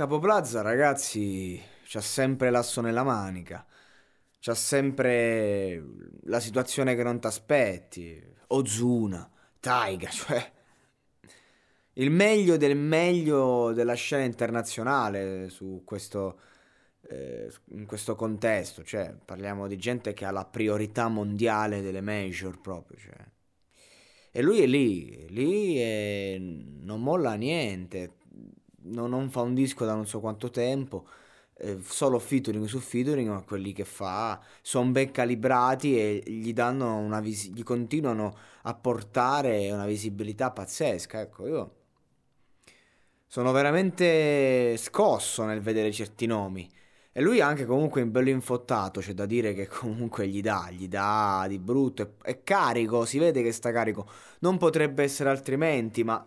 Capo Plaza, ragazzi, c'ha sempre l'asso nella manica. C'ha sempre la situazione che non ti aspetti. Ozuna, Taiga, cioè il meglio del meglio della scena internazionale su questo, eh, in questo contesto, cioè parliamo di gente che ha la priorità mondiale delle major proprio, cioè. E lui è lì, lì e non molla niente, non, non, fa un disco da non so quanto tempo, eh, solo featuring su featuring, ma quelli che fa sono ben calibrati e gli danno una vis- gli continuano a portare una visibilità pazzesca, ecco, io sono veramente scosso nel vedere certi nomi. E lui anche comunque in bello infottato, c'è da dire che comunque gli dà, gli dà di brutto, è, è carico, si vede che sta carico. Non potrebbe essere altrimenti, ma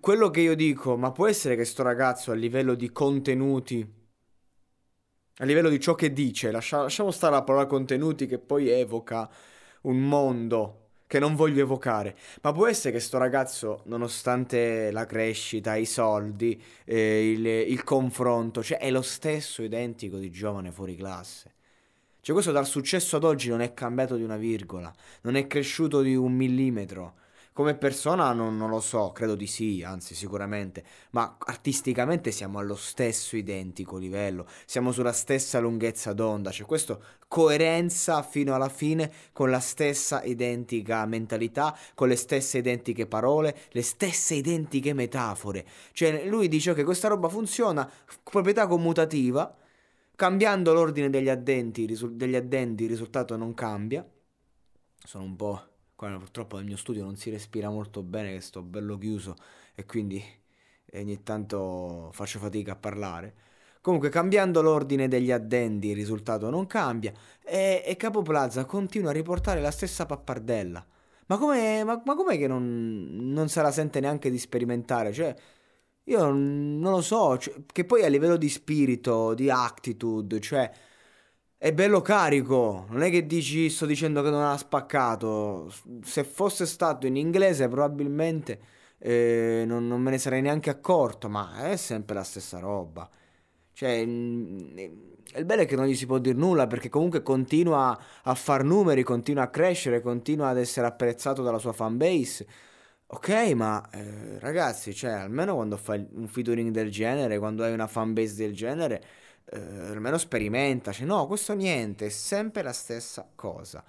quello che io dico, ma può essere che sto ragazzo a livello di contenuti, a livello di ciò che dice, lascia, lasciamo stare la parola contenuti che poi evoca un mondo che non voglio evocare. Ma può essere che sto ragazzo, nonostante la crescita, i soldi, eh, il, il, confronto, cioè è lo stesso identico di giovane fuori classe. Cioè questo dal successo ad oggi non è cambiato di una virgola, non è cresciuto di un millimetro. Come persona non, non, lo so, credo di sì, anzi sicuramente, ma artisticamente siamo allo stesso identico livello, siamo sulla stessa lunghezza d'onda, c'è questa coerenza fino alla fine con la stessa identica mentalità, con le stesse identiche parole, le stesse identiche metafore. Cioè lui dice che questa roba funziona, proprietà commutativa, cambiando l'ordine degli addenti, degli addendi il risultato non cambia. Sono un po' Qua purtroppo nel mio studio non si respira molto bene, che sto bello chiuso e quindi ogni tanto faccio fatica a parlare. Comunque, cambiando l'ordine degli addendi, il risultato non cambia e, e Capo Plaza continua a riportare la stessa pappardella. Ma, com'è, ma, ma com'è che non, non se la sente neanche di sperimentare? Cioè, io non lo so, cioè, che poi a livello di spirito, di attitude, cioè è bello carico, non è che dici sto dicendo che non ha spaccato, se fosse stato in inglese probabilmente eh, non, non, me ne sarei neanche accorto, ma è sempre la stessa roba. Cioè, mm, il bello è che non gli si può dire nulla perché comunque continua a far numeri, continua a crescere, continua ad essere apprezzato dalla sua fanbase. Ok, ma eh, ragazzi, cioè, almeno quando fai un featuring del genere, quando hai una fanbase del genere eh, almeno sperimentaci. No, questo niente, è sempre la stessa cosa.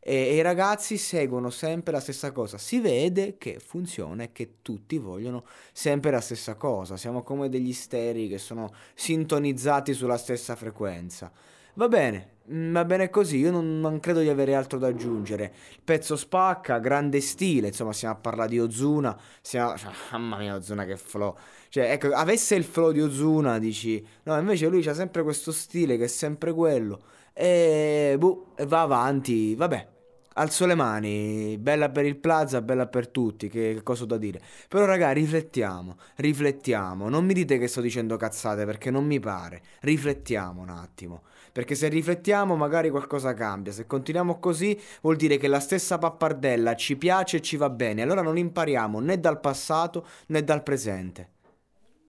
E, e, i ragazzi seguono sempre la stessa cosa. Si vede che funziona e che tutti vogliono sempre la stessa cosa. Siamo come degli steri che sono sintonizzati sulla stessa frequenza. Va bene, mm, va bene così, io non, non, credo di avere altro da aggiungere. Il pezzo spacca, grande stile, insomma, stiamo a parlare di Ozuna, stiamo... Cioè, mamma mia, Ozuna che flow. Cioè, ecco, avesse il flow di Ozuna, dici... No, invece lui ha sempre questo stile che è sempre quello. E, boh, va avanti, vabbè. Alzo le mani, bella per il plaza, bella per tutti, che, che cosa ho da dire. Però raga, riflettiamo, riflettiamo. Non mi dite che sto dicendo cazzate perché non mi pare. Riflettiamo un attimo. Perché se riflettiamo magari qualcosa cambia. Se continuiamo così vuol dire che la stessa pappardella ci piace e ci va bene. Allora non impariamo né dal passato né dal presente.